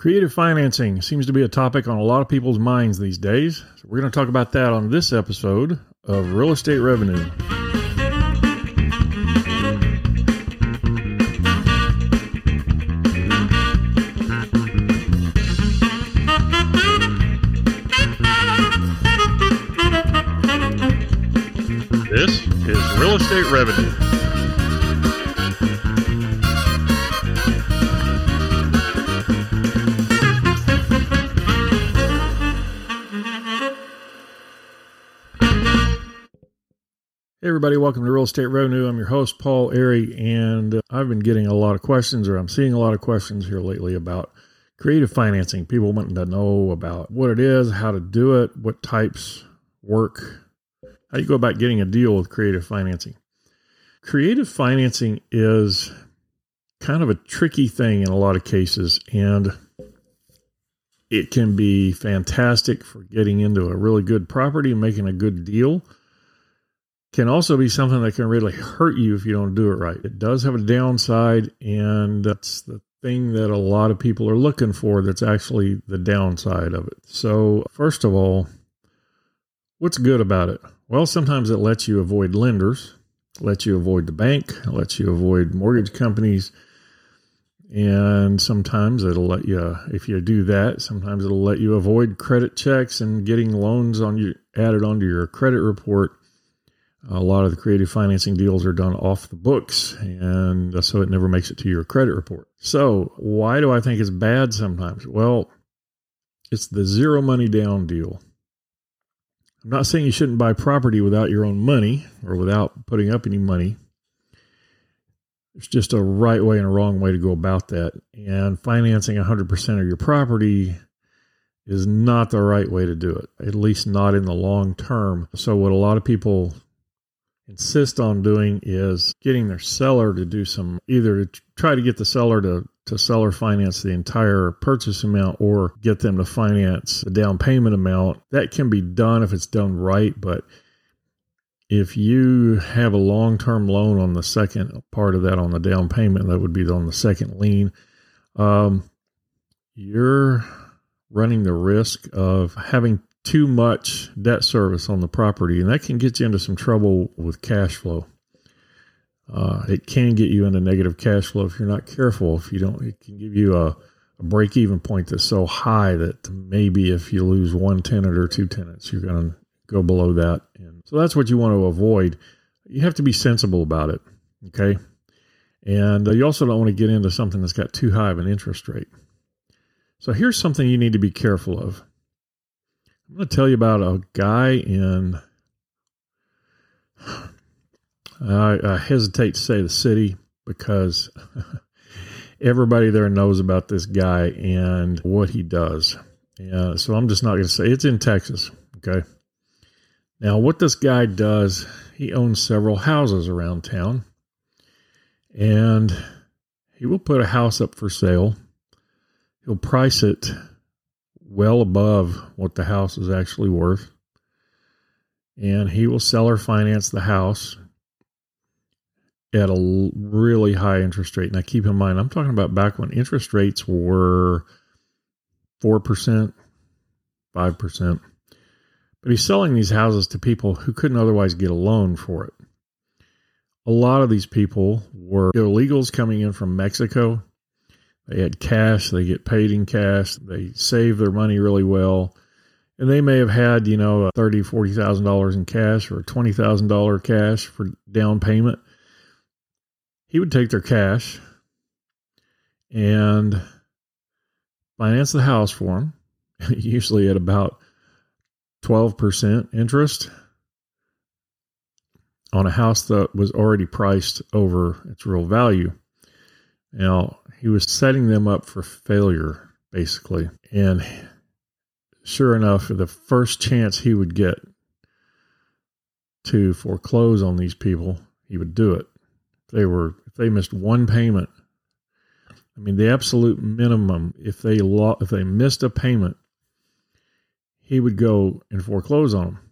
Creative financing seems to be a topic on a lot of people's minds these days. So we're going to talk about that on this episode of Real Estate Revenue. This is Real Estate Revenue. Everybody, welcome to Real Estate Revenue. I'm your host, Paul Airy, and uh, I've been getting a lot of questions, or I'm seeing a lot of questions here lately about creative financing. People wanting to know about what it is, how to do it, what types work, how you go about getting a deal with creative financing. Creative financing is kind of a tricky thing in a lot of cases, and it can be fantastic for getting into a really good property and making a good deal can also be something that can really hurt you if you don't do it right. It does have a downside, and that's the thing that a lot of people are looking for that's actually the downside of it. So, first of all, what's good about it? Well, sometimes it lets you avoid lenders, lets you avoid the bank, lets you avoid mortgage companies. And sometimes it'll let you, if you do that, sometimes it'll let you avoid credit checks and getting loans on you added onto your credit report a lot of the creative financing deals are done off the books, and uh, so it never makes it to your credit report. So, why do I think it's bad sometimes? Well, it's the zero money down deal. I'm not saying you shouldn't buy property without your own money or without putting up any money. There's just a right way and a wrong way to go about that. And financing 100% of your property is not the right way to do it, at least not in the long term. So, what a lot of people insist on doing is getting their seller to do some either to try to get the seller to to seller finance the entire purchase amount or get them to finance the down payment amount. That can be done if it's done right, but if you have a long term loan on the second part of that on the down payment, that would be on the second lien, um, you're running the risk of having too much debt service on the property, and that can get you into some trouble with cash flow. Uh, it can get you into negative cash flow if you're not careful. If you don't, it can give you a, a break even point that's so high that maybe if you lose one tenant or two tenants, you're going to go below that. And so that's what you want to avoid. You have to be sensible about it. Okay. And uh, you also don't want to get into something that's got too high of an interest rate. So here's something you need to be careful of. I'm going to tell you about a guy in, I, I hesitate to say the city because everybody there knows about this guy and what he does. Yeah, so I'm just not going to say it's in Texas. Okay. Now, what this guy does, he owns several houses around town, and he will put a house up for sale. He'll price it well above what the house is actually worth. And he will seller finance the house at a really high interest rate. Now, keep in mind, I'm talking about back when interest rates were 4%, 5%. But he's selling these houses to people who couldn't otherwise get a loan for it. A lot of these people were illegals coming in from Mexico they had cash, they get paid in cash, they save their money really well. And they may have had, you know, thirty, forty thousand dollars in cash or twenty thousand dollar cash for down payment. He would take their cash and finance the house for them, usually at about twelve percent interest on a house that was already priced over its real value. Now, he was setting them up for failure, basically. And sure enough, the first chance he would get to foreclose on these people, he would do it. If they were if they missed one payment, I mean the absolute minimum, if they lo- if they missed a payment, he would go and foreclose on them.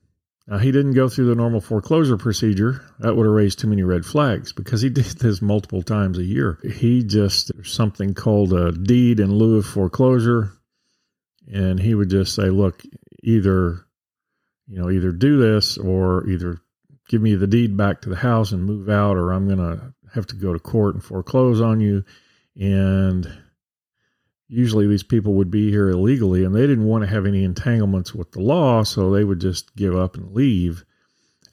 Now, he didn't go through the normal foreclosure procedure. That would have raised too many red flags because he did this multiple times a year. He just, there's something called a deed in lieu of foreclosure. And he would just say, look, either, you know, either do this or either give me the deed back to the house and move out, or I'm going to have to go to court and foreclose on you. And usually these people would be here illegally and they didn't want to have any entanglements with the law, so they would just give up and leave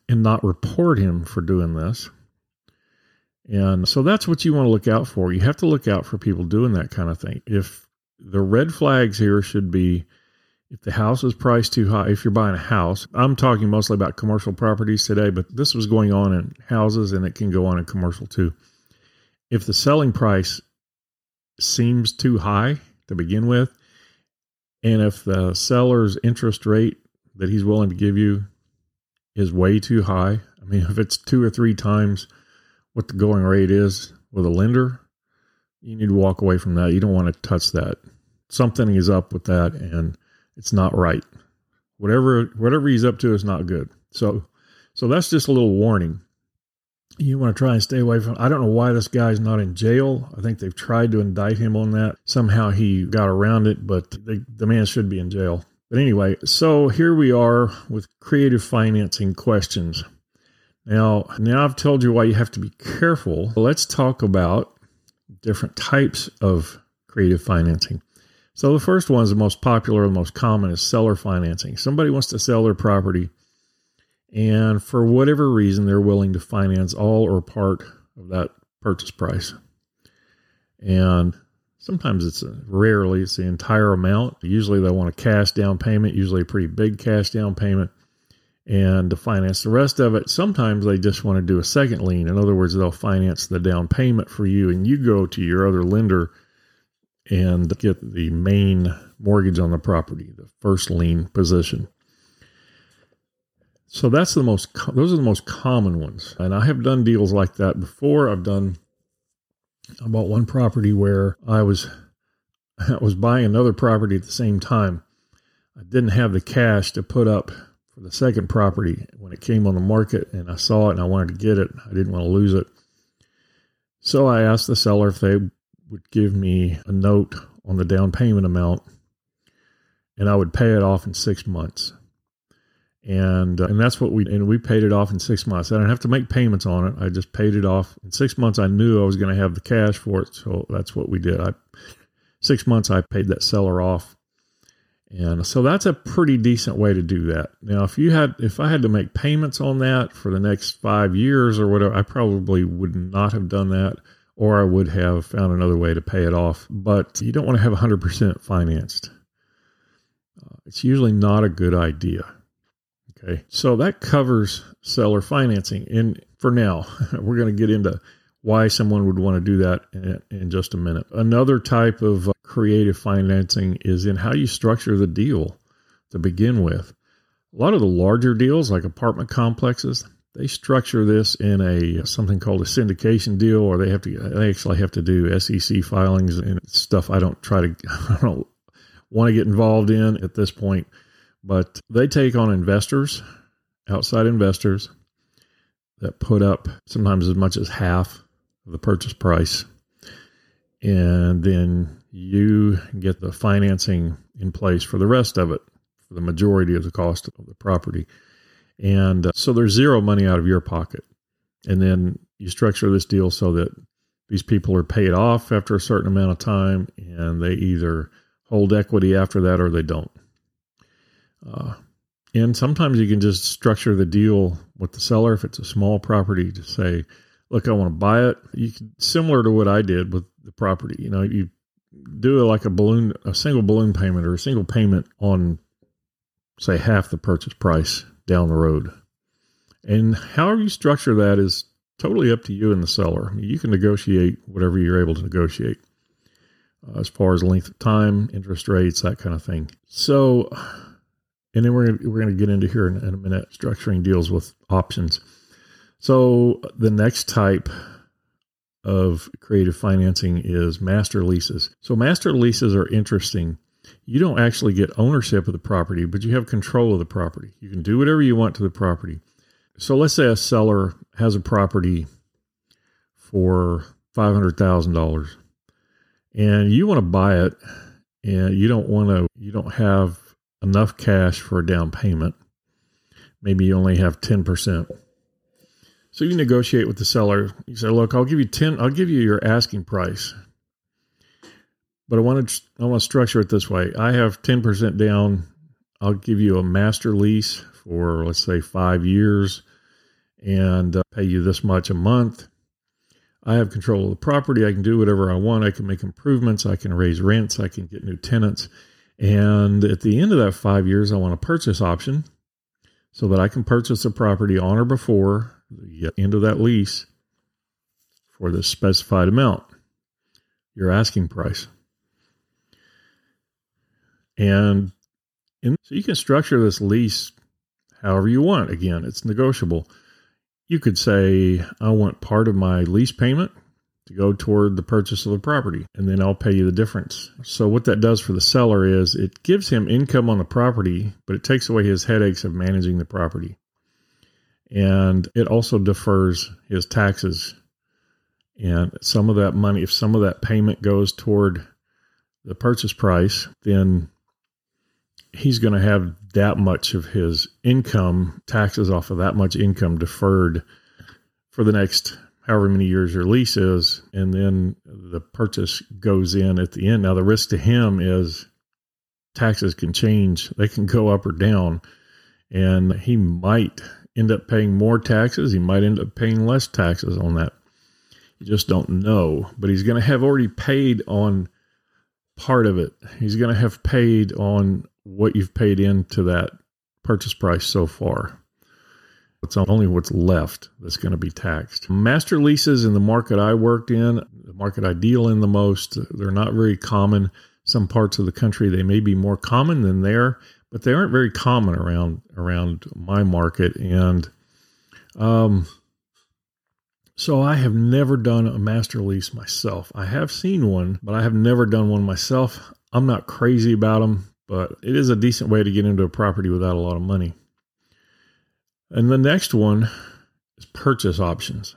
and not report him for doing this. And so that's what you want to look out for. You have to look out for people doing that kind of thing. If the red flags here should be if the house is priced too high, if you're buying a house, I'm talking mostly about commercial properties today, but this was going on in houses and it can go on in commercial too. If the selling price seems too high to begin with, and if the seller's interest rate that he's willing to give you is way too high, I mean, if it's two or three times what the going rate is with a lender, you need to walk away from that. You don't want to touch that. Something is up with that, and it's not right. Whatever whatever he's up to is not good. So so that's just a little warning you want to try and stay away from. I don't know why this guy's not in jail. I think they've tried to indict him on that. Somehow he got around it, but the, the man should be in jail. But anyway, so here we are with creative financing questions. Now, now I've told you why you have to be careful. Let's talk about different types of creative financing. So the first one is the most popular, the most common is seller financing. Somebody wants to sell their property and for whatever reason, they're willing to finance all or part of that purchase price. And sometimes it's a, rarely it's the entire amount. Usually they want a cash down payment, usually a pretty big cash down payment, and to finance the rest of it. Sometimes they just want to do a second lien. In other words, they'll finance the down payment for you, and you go to your other lender and get the main mortgage on the property, the first lien position. So that's the most, those are the most common ones. And I have done deals like that before. I've done, I bought one property where I was, I was buying another property at the same time. I didn't have the cash to put up for the second property when it came on the market and I saw it and I wanted to get it. I didn't want to lose it. So I asked the seller if they would give me a note on the down payment amount and I would pay it off in six months and uh, and that's what we and we paid it off in six months. I didn't have to make payments on it. I just paid it off in six months. I knew I was going to have the cash for it, so that's what we did. I six months I paid that seller off, and so that's a pretty decent way to do that. Now, if you had if I had to make payments on that for the next five years or whatever, I probably would not have done that. Or I would have found another way to pay it off. But you don't want to have 100% financed. Uh, it's usually not a good idea. Okay. So that covers seller financing. And for now, we're going to get into why someone would want to do that in, in just a minute. Another type of uh, creative financing is in how you structure the deal to begin with. A lot of the larger deals, like apartment complexes, they structure this in a something called a syndication deal, or they have to they actually have to do SEC filings and stuff. I don't try to I don't want to get involved in at this point. But they take on investors, outside investors, that put up sometimes as much as half of the purchase price. And then you get the financing in place for the rest of it, for the majority of the cost of the property. And uh, so there's zero money out of your pocket. And then you structure this deal so that these people are paid off after a certain amount of time and they either hold equity after that or they don't. Uh, and sometimes you can just structure the deal with the seller if it's a small property to say, look, I want to buy it. You can, similar to what I did with the property. You know, you do it like a balloon, a single balloon payment or a single payment on, say, half the purchase price down the road. And however you structure that is totally up to you and the seller. You can negotiate whatever you're able to negotiate uh, as far as length of time, interest rates, that kind of thing. So, and then we're we're going to get into here in, in a minute structuring deals with options. So the next type of creative financing is master leases. So master leases are interesting you don't actually get ownership of the property, but you have control of the property. You can do whatever you want to the property. So let's say a seller has a property for $500,000 and you want to buy it and you don't want to, you don't have enough cash for a down payment. Maybe you only have 10%. So you negotiate with the seller. You say, look, I'll give you 10, I'll give you your asking price but I want to I want to structure it this way. I have 10% down. I'll give you a master lease for let's say 5 years and uh, pay you this much a month. I have control of the property. I can do whatever I want. I can make improvements. I can raise rents. I can get new tenants. And at the end of that 5 years, I want a purchase option so that I can purchase the property on or before the end of that lease for the specified amount, your asking price. And in, so you can structure this lease however you want. Again, it's negotiable. You could say, I want part of my lease payment to go toward the purchase of the property, and then I'll pay you the difference. So, what that does for the seller is it gives him income on the property, but it takes away his headaches of managing the property. And it also defers his taxes. And some of that money, if some of that payment goes toward the purchase price, then he's going to have that much of his income, taxes off of that much income deferred for the next however many years your lease is. And then the purchase goes in at the end. Now, the risk to him is taxes can change, they can go up or down. And he might end up paying more taxes. He might end up paying less taxes on that. You just don't know. But he's going to have already paid on part of it. He's going to have paid on what you've paid into that purchase price so far. It's only what's left that's going to be taxed. Master leases in the market I worked in, the market I deal in the most, they're not very common. Some parts of the country they may be more common than there, but they aren't very common around around my market. And um, so I have never done a master lease myself. I have seen one, but I have never done one myself. I'm not crazy about them but it is a decent way to get into a property without a lot of money. And the next one is purchase options.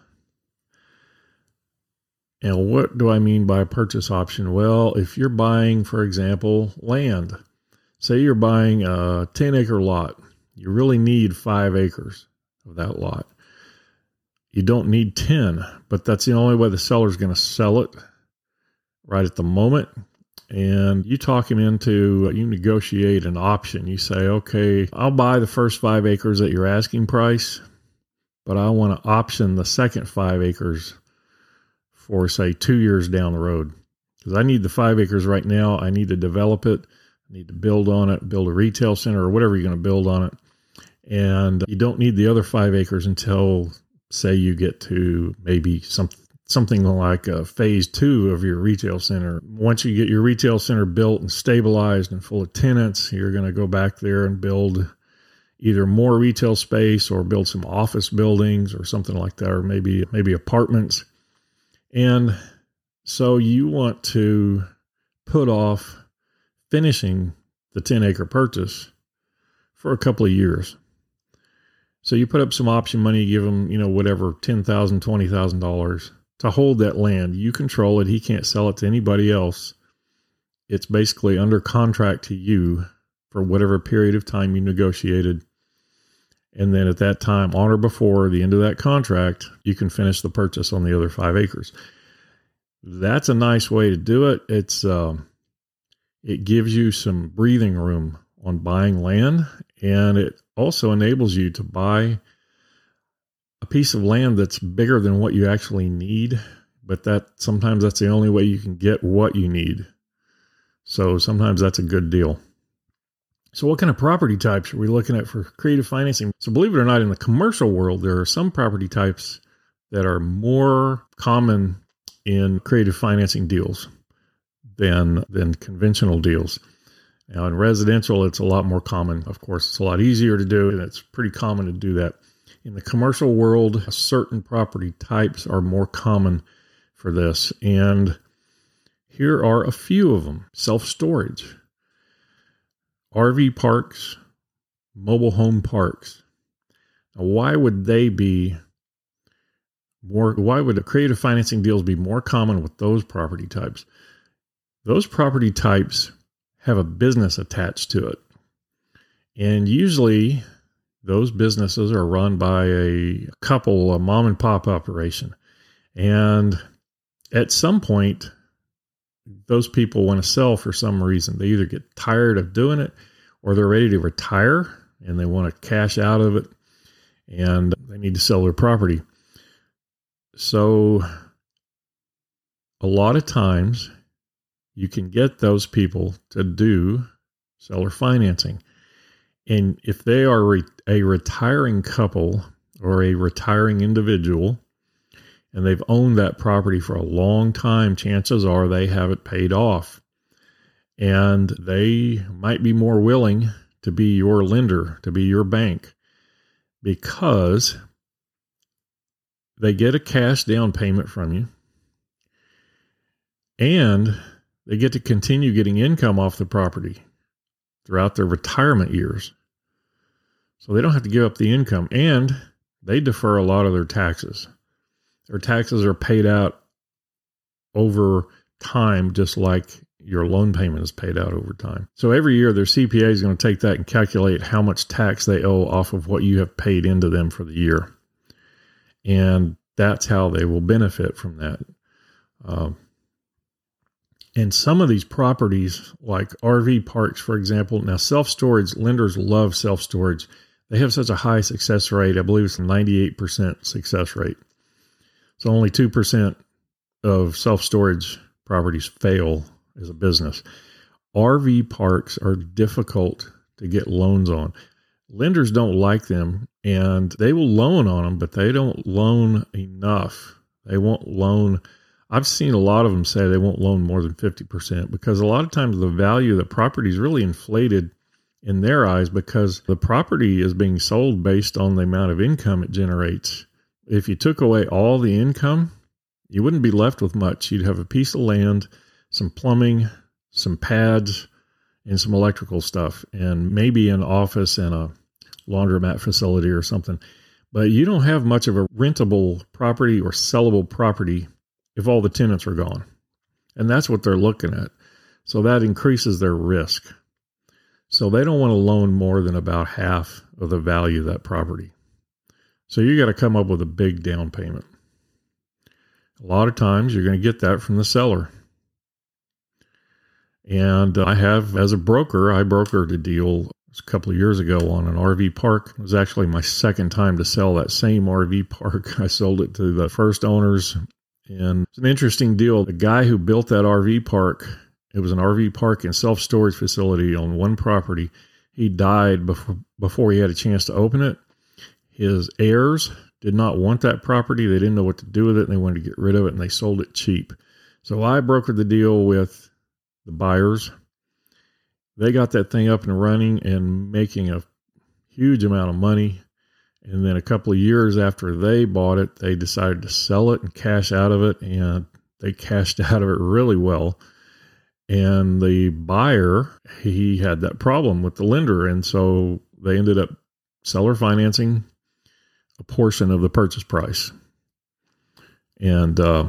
And what do I mean by purchase option? Well, if you're buying, for example, land, say you're buying a 10 acre lot, you really need five acres of that lot. You don't need 10, but that's the only way the seller's going to sell it right at the moment and you talk him into you negotiate an option. You say, okay, I'll buy the first five acres at your asking price, but I want to option the second five acres for say two years down the road because I need the five acres right now. I need to develop it. I need to build on it, build a retail center or whatever you're going to build on it. And you don't need the other five acres until say you get to maybe some something like a phase two of your retail center. Once you get your retail center built and stabilized and full of tenants, you're going to go back there and build either more retail space or build some office buildings or something like that, or maybe maybe apartments. And so you want to put off finishing the 10 acre purchase for a couple of years. So you put up some option money, give them, you know, whatever, $10,000, $20,000 to hold that land. You control it. He can't sell it to anybody else. It's basically under contract to you for whatever period of time you negotiated. And then at that time, on or before the end of that contract, you can finish the purchase on the other five acres. That's a nice way to do it. It's uh, it gives you some breathing room on buying land, and it also enables you to buy a piece of land that's bigger than what you actually need, but that sometimes that's the only way you can get what you need. So sometimes that's a good deal. So, what kind of property types are we looking at for creative financing? So, believe it or not, in the commercial world, there are some property types that are more common in creative financing deals than than conventional deals. Now, in residential, it's a lot more common. Of course, it's a lot easier to do, and it's pretty common to do that. In the commercial world, certain property types are more common for this. And here are a few of them self storage. RV parks, mobile home parks. Now, why would they be more? Why would creative financing deals be more common with those property types? Those property types have a business attached to it. And usually those businesses are run by a couple, a mom and pop operation. And at some point, those people want to sell for some reason. They either get tired of doing it or they're ready to retire and they want to cash out of it and they need to sell their property. So, a lot of times you can get those people to do seller financing. And if they are re- a retiring couple or a retiring individual, and they've owned that property for a long time, chances are they have it paid off. And they might be more willing to be your lender, to be your bank, because they get a cash down payment from you and they get to continue getting income off the property throughout their retirement years. So they don't have to give up the income and they defer a lot of their taxes. Their taxes are paid out over time, just like your loan payment is paid out over time. So every year, their CPA is going to take that and calculate how much tax they owe off of what you have paid into them for the year. And that's how they will benefit from that. Um, and some of these properties, like RV parks, for example, now self storage, lenders love self storage. They have such a high success rate. I believe it's 98% success rate. So only 2% of self storage properties fail as a business. RV parks are difficult to get loans on. Lenders don't like them and they will loan on them, but they don't loan enough. They won't loan. I've seen a lot of them say they won't loan more than 50% because a lot of times the value of the property is really inflated in their eyes because the property is being sold based on the amount of income it generates if you took away all the income, you wouldn't be left with much. You'd have a piece of land, some plumbing, some pads, and some electrical stuff, and maybe an office and a laundromat facility or something. But you don't have much of a rentable property or sellable property if all the tenants are gone. And that's what they're looking at. So that increases their risk. So they don't want to loan more than about half of the value of that property. So you got to come up with a big down payment. A lot of times you're going to get that from the seller. And I have, as a broker, I brokered a deal a couple of years ago on an RV park. It was actually my second time to sell that same RV park. I sold it to the first owners, and it's an interesting deal. The guy who built that RV park, it was an RV park and self storage facility on one property. He died before before he had a chance to open it. His heirs did not want that property. They didn't know what to do with it and they wanted to get rid of it and they sold it cheap. So I brokered the deal with the buyers. They got that thing up and running and making a huge amount of money. And then a couple of years after they bought it, they decided to sell it and cash out of it. And they cashed out of it really well. And the buyer, he had that problem with the lender. And so they ended up seller financing a portion of the purchase price. And uh,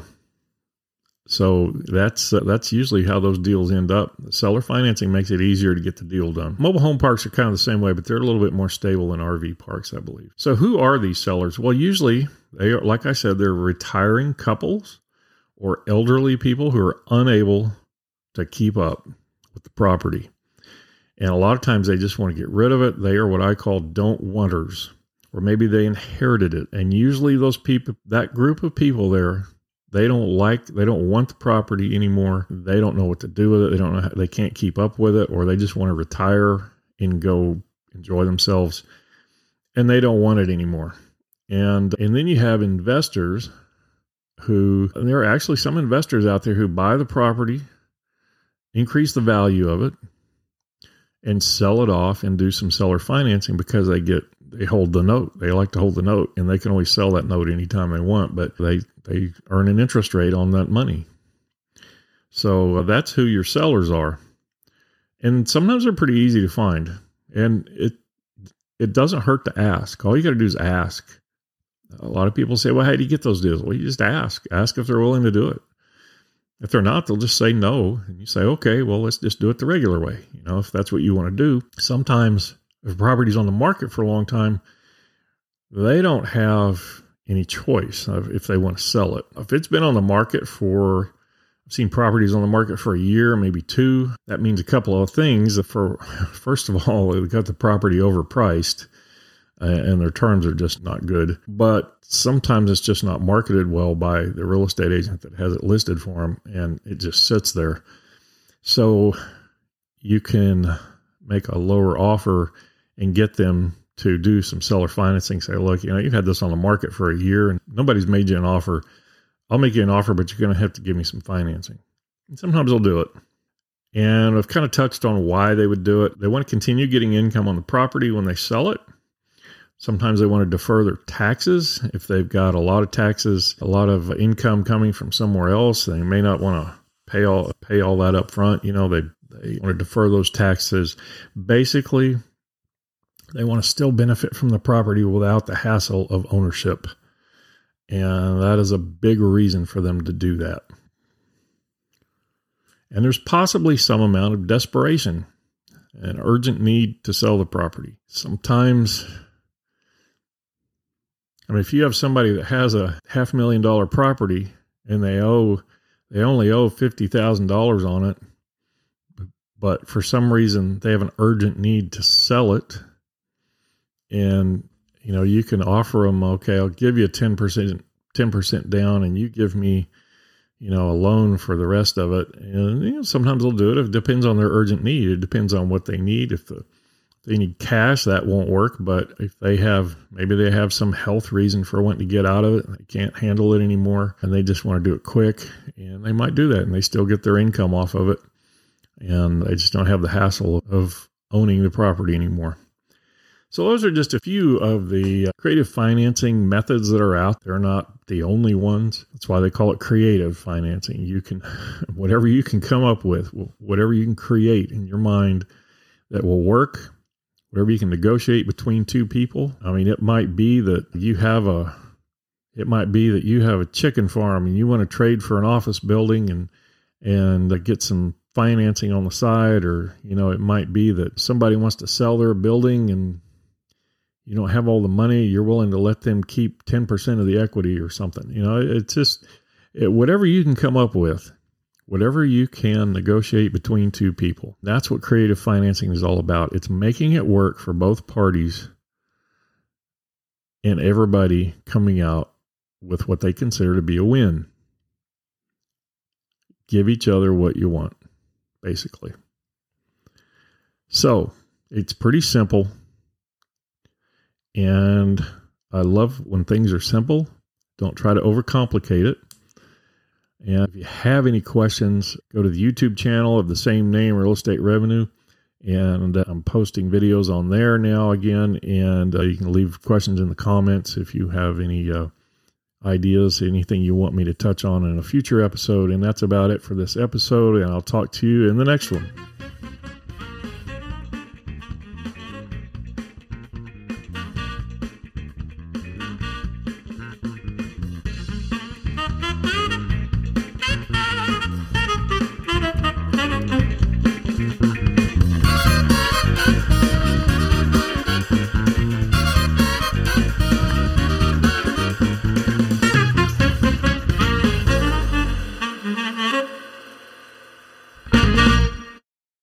so that's uh, that's usually how those deals end up. Seller financing makes it easier to get the deal done. Mobile home parks are kind of the same way, but they're a little bit more stable than RV parks, I believe. So who are these sellers? Well, usually they are, like I said, they're retiring couples or elderly people who are unable to keep up with the property. And a lot of times they just want to get rid of it. They are what I call don't wanters or maybe they inherited it. And usually, those people, that group of people there, they don't like, they don't want the property anymore. They don't know what to do with it. They don't know, how, they can't keep up with it, or they just want to retire and go enjoy themselves, and they don't want it anymore. And and then you have investors who, there are actually some investors out there who buy the property, increase the value of it, and sell it off and do some seller financing because they get they hold the note. They like to hold the note, and they can always sell that note anytime they want. But they they earn an interest rate on that money. So uh, that's who your sellers are. And sometimes they're pretty easy to find. And it it doesn't hurt to ask. All you got to do is ask. A lot of people say, "Well, how do you get those deals?" Well, you just ask. Ask if they're willing to do it. If they're not, they'll just say no, and you say, "Okay, well, let's just do it the regular way." You know, if that's what you want to do. Sometimes, if a property's on the market for a long time, they don't have any choice if they want to sell it. If it's been on the market for I've seen properties on the market for a year, maybe two. That means a couple of things. For first of all, they got the property overpriced, and their terms are just not good. But sometimes it's just not marketed well by the real estate agent that has it listed for them, and it just sits there. So you can make a lower offer and get them to do some seller financing. Say, look, you know, you've had this on the market for a year, and nobody's made you an offer I'll make you an offer, but you're going to have to give me some financing. And sometimes they'll do it. And I've kind of touched on why they would do it. They want to continue getting income on the property when they sell it. Sometimes they want to defer their taxes. If they've got a lot of taxes, a lot of income coming from somewhere else, they may not want to pay all pay all that up front. You know, they they want to defer those taxes. Basically, they want to still benefit from the property without the hassle of ownership. And that is a big reason for them to do that. And there's possibly some amount of desperation, an urgent need to sell the property. Sometimes, I mean, if you have somebody that has a half million dollar property and they owe, they only owe $50,000 on it, but for some reason they have an urgent need to sell it and you know, you can offer them, okay, I'll give you 10%, 10% down and you give me, you know, a loan for the rest of it. And you know, sometimes they'll do it. It depends on their urgent need. It depends on what they need. If, the, they need cash, that won't work. But if they have, maybe they have some health reason for wanting to get out of it, they can't handle it anymore, and they just want to do it quick, and they might do that, and they still get their income off of it, and they just don't have the hassle of owning the property anymore. So, those are just a few of the uh, creative financing methods that are out. They're not the only ones. That's why they call it creative financing. You can, whatever you can come up with, whatever you can create in your mind that will work, whatever you can negotiate between two people. I mean, it might be that you have a, it might be that you have a chicken farm and you want to trade for an office building and, and get some financing on the side, or, you know, it might be that somebody wants to sell their building and you don't have all the money, you're willing to let them keep 10% of the equity or something. You know, it's just it, whatever you can come up with, whatever you can negotiate between two people. That's what creative financing is all about. It's making it work for both parties and everybody coming out with what they consider to be a win. Give each other what you want, basically. So it's pretty simple. And I love when things are simple. Don't try to overcomplicate it. And if you have any questions, go to the YouTube channel of the same name, Real Estate Revenue. And uh, I'm posting videos on there now again. And uh, you can leave questions in the comments if you have any uh, ideas, anything you want me to touch on in a future episode. And that's about it for this episode. And I'll talk to you in the next one.